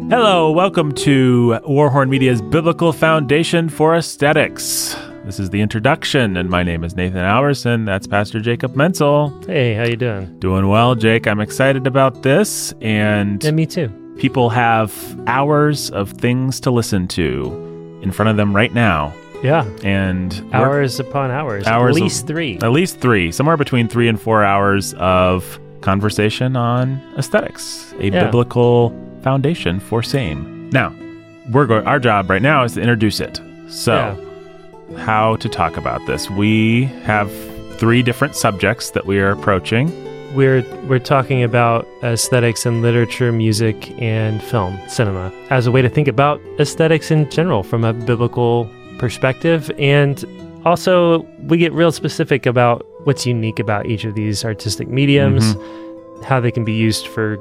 Hello, welcome to Warhorn Media's Biblical Foundation for Aesthetics. This is the introduction, and my name is Nathan Alverson. That's Pastor Jacob Mentzel. Hey, how you doing? Doing well, Jake. I'm excited about this, and Yeah, me too. people have hours of things to listen to in front of them right now, Yeah, and hours upon hours. Hours At of- least three. at least three, somewhere between three and four hours of conversation on aesthetics, a Yeah. biblical foundation for same. Now, we're going. Our job right now is to introduce it. So, how to talk about this? We have three different subjects that we are approaching. We're we're talking about aesthetics in literature, music, and film, cinema, as a way to think about aesthetics in general from a biblical perspective, and also we get real specific about what's unique about each of these artistic mediums, mm-hmm. how they can be used for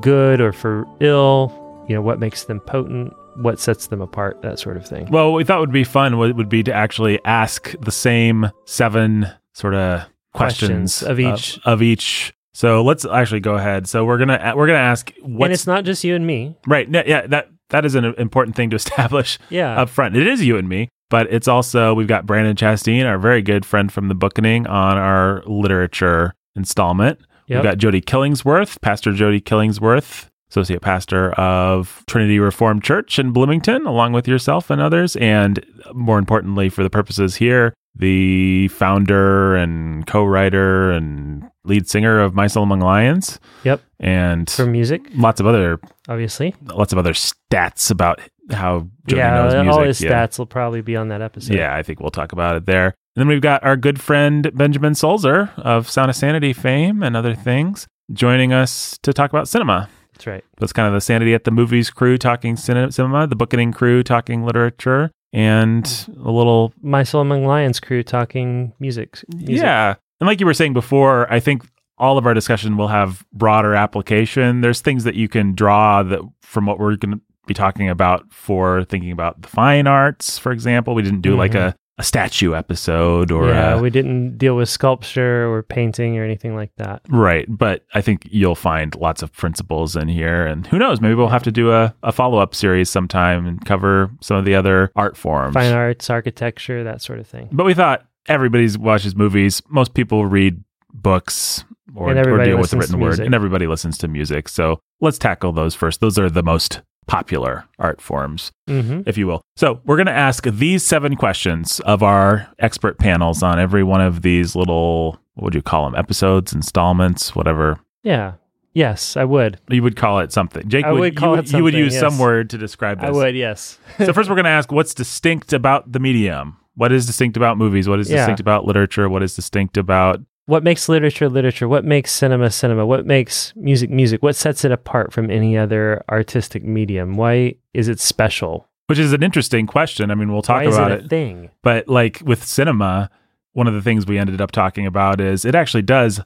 good or for ill. You know, what makes them potent, what sets them apart, that sort of thing. Well, what we thought would be fun would, be to actually ask the same seven sort of questions, Questions of each. of, each. So let's actually go ahead. So we're gonna we're gonna ask what. and it's not just you and me. Right. Yeah, yeah, that that is an important thing to establish Yeah. up front. It is you and me, but it's also we've got Brandon Chastain, our very good friend from the Bookening, on our literature installment. Yep. We've got Jody Killingsworth, Pastor Jody Killingsworth, associate pastor of Trinity Reformed Church in Bloomington, along with yourself and others, and more importantly, for the purposes here, the founder and co-writer and lead singer of My Soul Among Lions. Yep. And For music, lots of other obviously. lots of other stats about how Jody yeah, knows music. all his yeah. stats will probably be on that episode. Yeah, I think we'll talk about it there. And then we've got our good friend Benjamin Solzer of Sound of Sanity fame and other things joining us to talk about cinema. That's right. That's kind of the Sanity at the Movies crew talking cinema, the Bookening crew talking literature, and a little My Soul Among Lions crew talking music. music. Yeah. And like you were saying before, I think all of our discussion will have broader application. There's things that you can draw that from what we're going to be talking about for thinking about the fine arts, for example. We didn't do like Mhm. a, a statue episode or yeah, a, we didn't deal with sculpture or painting or anything like that. right. But I think you'll find lots of principles in here. And who knows, maybe we'll have to do a, a follow up series sometime and cover some of the other art forms. Fine arts, architecture, that sort of thing. But we thought everybody watches movies. Most people read books or, or deal with the written word, and everybody listens to music. So let's tackle those first. Those are the most popular art forms, hmm if you will. So we're going to ask these seven questions of our expert panels on every one of these little, what would you call them? Episodes, installments, whatever. Yeah. Yes, I would. You would call it something. Jake, I would, would call you, it you would use yes. some word to describe this. I would, yes. so first we're going to ask what's distinct about the medium? What is distinct about movies? What is Yeah. distinct about literature? What is distinct about what makes literature literature? What makes cinema cinema? What makes music music? What sets it apart from any other artistic medium? Why is it special? which is an interesting question. I mean, we'll talk Why about it a it, thing? but like with cinema, one of the things we ended up talking about is it actually does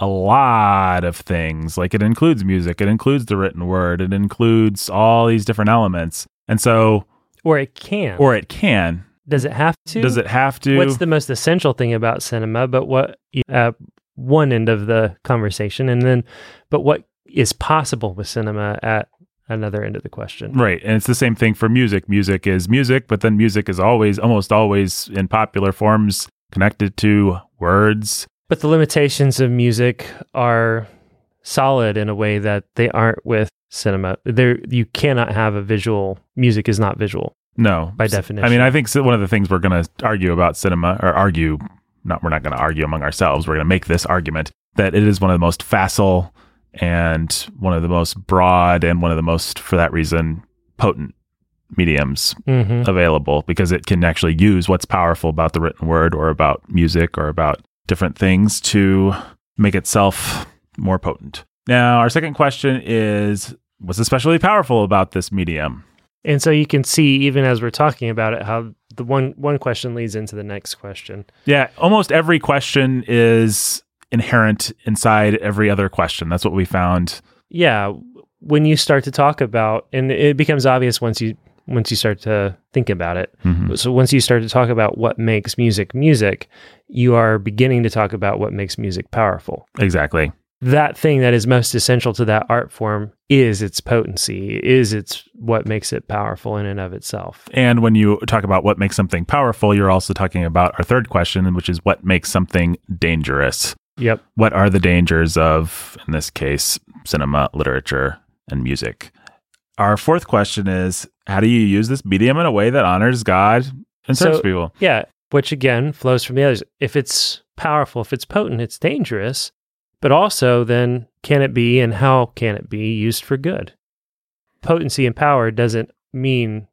a lot of things. Like it includes music, it includes the written word, it includes all these different elements. And so, Or it can. or it can. Does it have to? Does it have to? What's the most essential thing about cinema? But what uh, one end of the conversation, and then, but what is possible with cinema at another end of the question? Right. And it's the same thing for music. Music is music, but then music is always, almost always in popular forms connected to words. But the limitations of music are solid in a way that they aren't with cinema. There, you cannot have a visual. Music is not visual. No. By definition. I mean, I think one of the things we're going to argue about cinema, or argue, not, we're not going to argue among ourselves. We're going to make this argument that it is one of the most facile and one of the most broad and one of the most, for that reason, potent mediums hmm available because it can actually use what's powerful about the written word or about music or about different things to make itself more potent. Now, our second question is what's especially powerful about this medium? And so you can see, even as we're talking about it, how the one one question leads into the next question. Yeah, almost every question is inherent inside every other question. That's what we found. Yeah, when you start to talk about, and it becomes obvious once you once you start to think about it. Mhm. So once you start to talk about what makes music music, you are beginning to talk about what makes music powerful. Exactly. That thing that is most essential to that art form is its potency, is its what makes it powerful in and of itself. And when you talk about what makes something powerful, you're also talking about our third question, which is what makes something dangerous. Yep. What are the dangers of, in this case, cinema, literature, and music? Our fourth question is how do you use this medium in a way that honors God and serves people? Yeah, which again flows from the others. If it's powerful, if it's potent, it's dangerous. But also, then, can it be and how can it be used for good? Potency and power doesn't mean,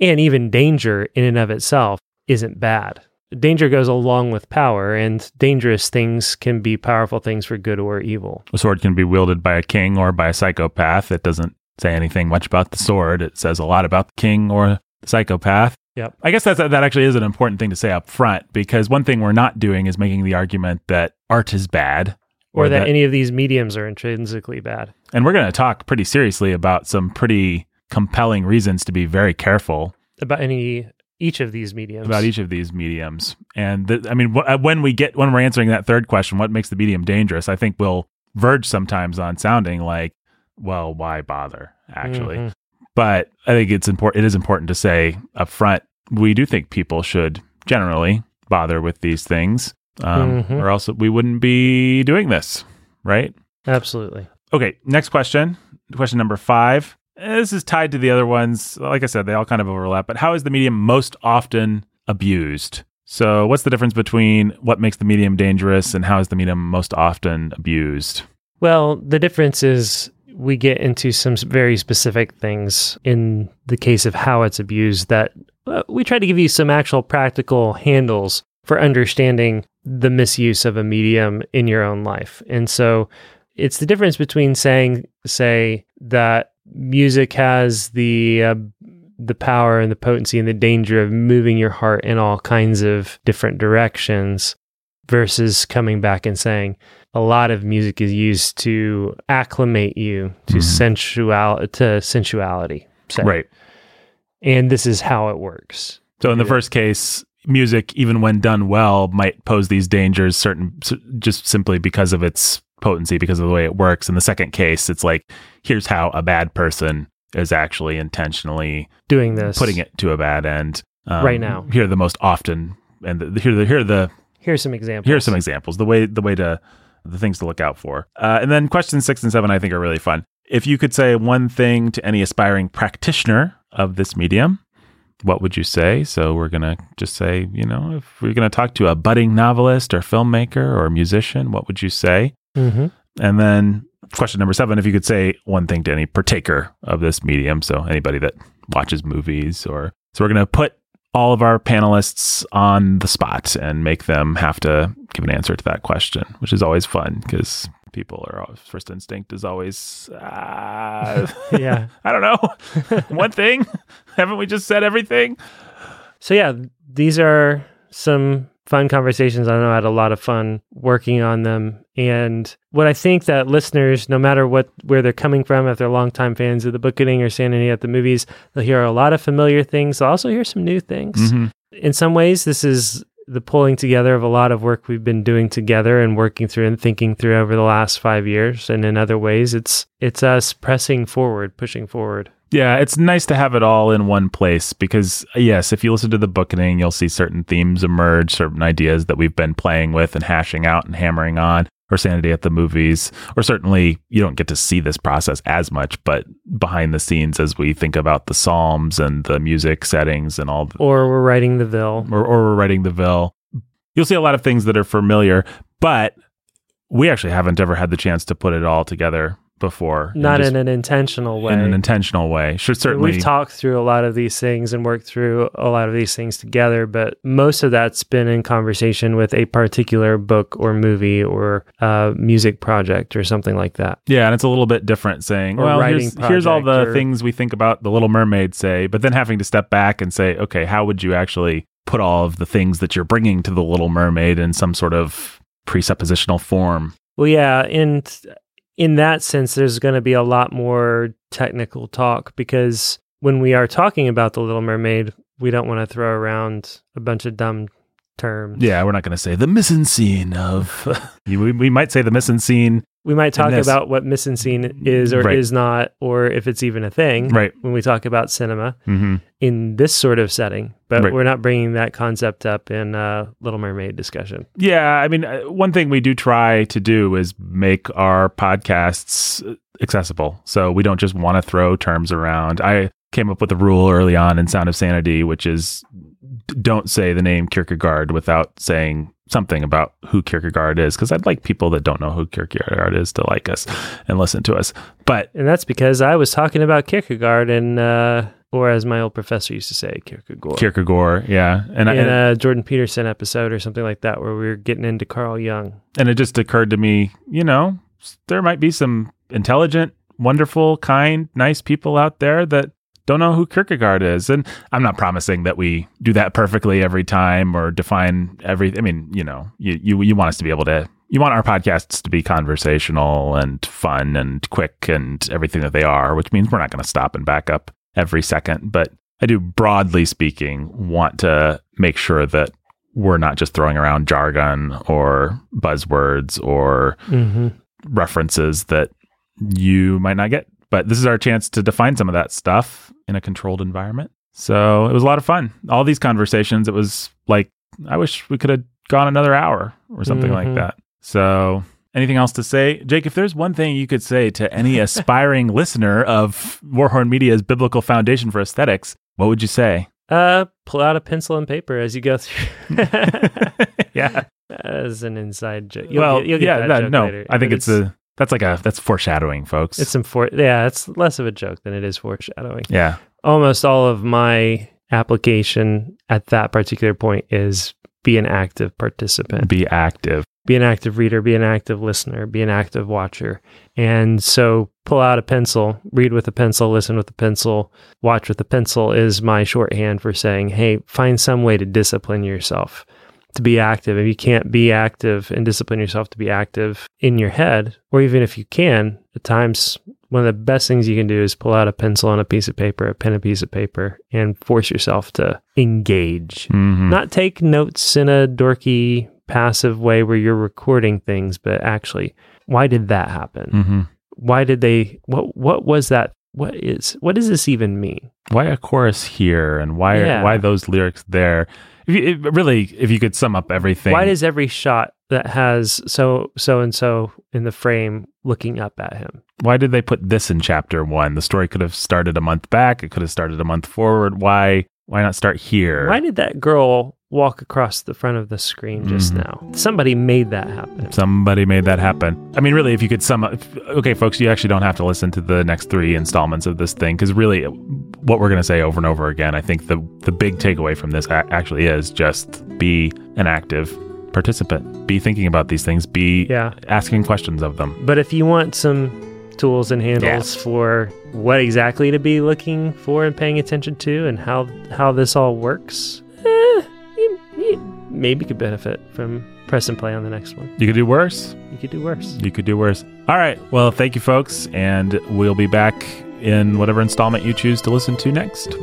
and even danger in and of itself isn't bad. Danger goes along with power, and dangerous things can be powerful things for good or evil. A sword can be wielded by a king or by a psychopath. It doesn't say anything much about the sword. It says a lot about the king or the psychopath. Yep. I guess that's, that actually is an important thing to say up front because one thing we're not doing is making the argument that art is bad Or, that, any of these mediums are intrinsically bad. and we're going to talk pretty seriously about some pretty compelling reasons to be very careful About any each of these mediums. about each of these mediums. And the, I mean, wh- when we get when we're answering that third question, what makes the medium dangerous? I think we'll verge sometimes on sounding like, well, why bother? Actually, Mhm. but I think it's important. It is important to say up front, we do think people should generally bother with these things, um, Mhm. or else we wouldn't be doing this, right? Absolutely. Okay, next question. Question number five. Eh, This is tied to the other ones. Like I said, they all kind of overlap, but how is the medium most often abused? So, what's the difference between what makes the medium dangerous and how is the medium most often abused? Well, the difference is we get into some very specific things in the case of how it's abused that uh, we try to give you some actual practical handles for understanding the misuse of a medium in your own life. And so it's the difference between saying say that music has the uh, the power and the potency and the danger of moving your heart in all kinds of different directions versus coming back and saying a lot of music is used to acclimate you to Mhm. sensual to sensuality. say. Right. And this is how it works. So, in the first case, music, even when done well, might pose these dangers, certain just simply because of its potency, because of the way it works. In the second case, it's like, here's how a bad person is actually intentionally Doing this. putting it to a bad end um, Right now. Here are the most often, and the, here the here are the Here's some examples. here are some examples. The way the way to the things to look out for. Uh, and then questions six and seven, I think, are really fun. If you could say one thing to any aspiring practitioner of this medium, what would you say? So we're gonna just say, you know, if we're gonna talk to a budding novelist or filmmaker or musician, what would you say? hmm And then question number seven, if you could say one thing to any partaker of this medium, so anybody that watches movies or so we're going to put all of our panelists on the spot and make them have to give an answer to that question, which is always fun because people are first instinct is always, uh, Yeah. I don't know, one thing. Haven't we just said everything? So yeah, these are some fun conversations. I know I had a lot of fun working on them. And what I think that listeners, no matter what where they're coming from, if they're longtime fans of the Bookening or Sanity at the movies, they'll hear a lot of familiar things. They'll also hear some new things. Mhm. In some ways, this is the pulling together of a lot of work we've been doing together and working through and thinking through over the last five years. And in other ways, it's it's us pressing forward, pushing forward. Yeah, it's nice to have it all in one place because, yes, if you listen to the Bookening, you'll see certain themes emerge, certain ideas that we've been playing with and hashing out and hammering on, or Sanity at the Movies, or certainly you don't get to see this process as much, but behind the scenes as we think about the Psalms and the music settings and all, the, Or we're writing the Ville. or, or we're writing the Ville, you'll see a lot of things that are familiar, but we actually haven't ever had the chance to put it all together before. Not in an intentional way. in an intentional way. Should certainly We've talked through a lot of these things and worked through a lot of these things together, but most of that's been in conversation with a particular book or movie or uh, music project or something like that. Yeah, and it's a little bit different saying, Or well, writing here's, here's all the or- things we think about the Little Mermaid say, but then having to step back and say, okay, how would you actually put all of the things that you're bringing to the Little Mermaid in some sort of presuppositional form? Well, yeah, and in that sense, there's going to be a lot more technical talk because when we are talking about the Little Mermaid, we don't want to throw around a bunch of dumb terms. Yeah, we're not going to say the mise-en-scène of. we, we might say the mise-en-scène we might talk about what mise-en-scène is or Right. is not, or if it's even a thing. Right. When we talk about cinema hmm in this sort of setting, but Right. we're not bringing that concept up in uh, Little Mermaid discussion. Yeah, I mean, uh, one thing we do try to do is make our podcasts accessible. So we don't just want to throw terms around. I came up with a rule early on in Sound of Sanity, which is don't say the name Kierkegaard without saying something about who Kierkegaard is, because I'd like people that don't know who Kierkegaard is to like us and listen to us. But And that's because I was talking about Kierkegaard and, uh, or as my old professor used to say, Kierkegaard. Kierkegaard, yeah, and I, in a Jordan Peterson episode or something like that, where we were getting into Carl Jung. And it just occurred to me, you know, there might be some intelligent, wonderful, kind, nice people out there that don't know who Kierkegaard is. And I'm not promising that we do that perfectly every time or define every I mean, you know, you you, you want us to be able to you want our podcasts to be conversational and fun and quick and everything that they are, which means we're not going to stop and back up every second, but I do broadly speaking want to make sure that we're not just throwing around jargon or buzzwords or Mm-hmm. references that you might not get. But this is our chance to define some of that stuff in a controlled environment. So it was a lot of fun. All these conversations, it was like, I wish we could have gone another hour or something like Mhm. that. So anything else to say? Jake, if there's one thing you could say to any aspiring listener of Warhorn Media's biblical foundation for aesthetics, what would you say? Uh, pull out a pencil and paper as you go through. yeah. as an inside joke. You'll well, get- you'll get yeah, that no, later. I think But it's, a, that's like a, that's foreshadowing, folks. it's some for yeah, it's less of a joke than it is foreshadowing. yeah. Almost all of my application at that particular point is be an active participant. Be active. be an active reader, be an active listener, be an active watcher. And so pull out a pencil, read with a pencil, listen with a pencil, watch with a pencil is my shorthand for saying, hey, find some way to discipline yourself to be active. If you can't be active and discipline yourself to be active in your head, or even if you can, at times one of the best things you can do is pull out a pencil and a piece of paper, a pen and piece of paper, and force yourself to engage Mhm. not take notes in a dorky passive way where you're recording things but actually why did that happen Mhm. why did they what what was that what is what does this even mean why a chorus here and why Yeah. why those lyrics there if you, really if you could sum up everything. Why does every shot that has so so and so in the frame looking up at him? Why did they put this in chapter one? The story could have started a month back. It could have started a month forward. Why why not start here? Why did that girl walk across the front of the screen just Mhm. now? Somebody made that happen. Somebody made that happen. I mean really if you could sum up okay folks you actually don't have to listen to the next three installments of this thing because really what we're going to say over and over again i think the the big takeaway from this actually is just be an active participant. Be thinking about these things. Be yeah. asking questions of them. But if you want some tools and handles for what exactly to be looking for and paying attention to and how how this all works, eh, you, you maybe could benefit from press and play on the next one. you could do worse You could do worse. You could do worse. All right. Well, thank you, folks. And we'll be back in whatever installment you choose to listen to next.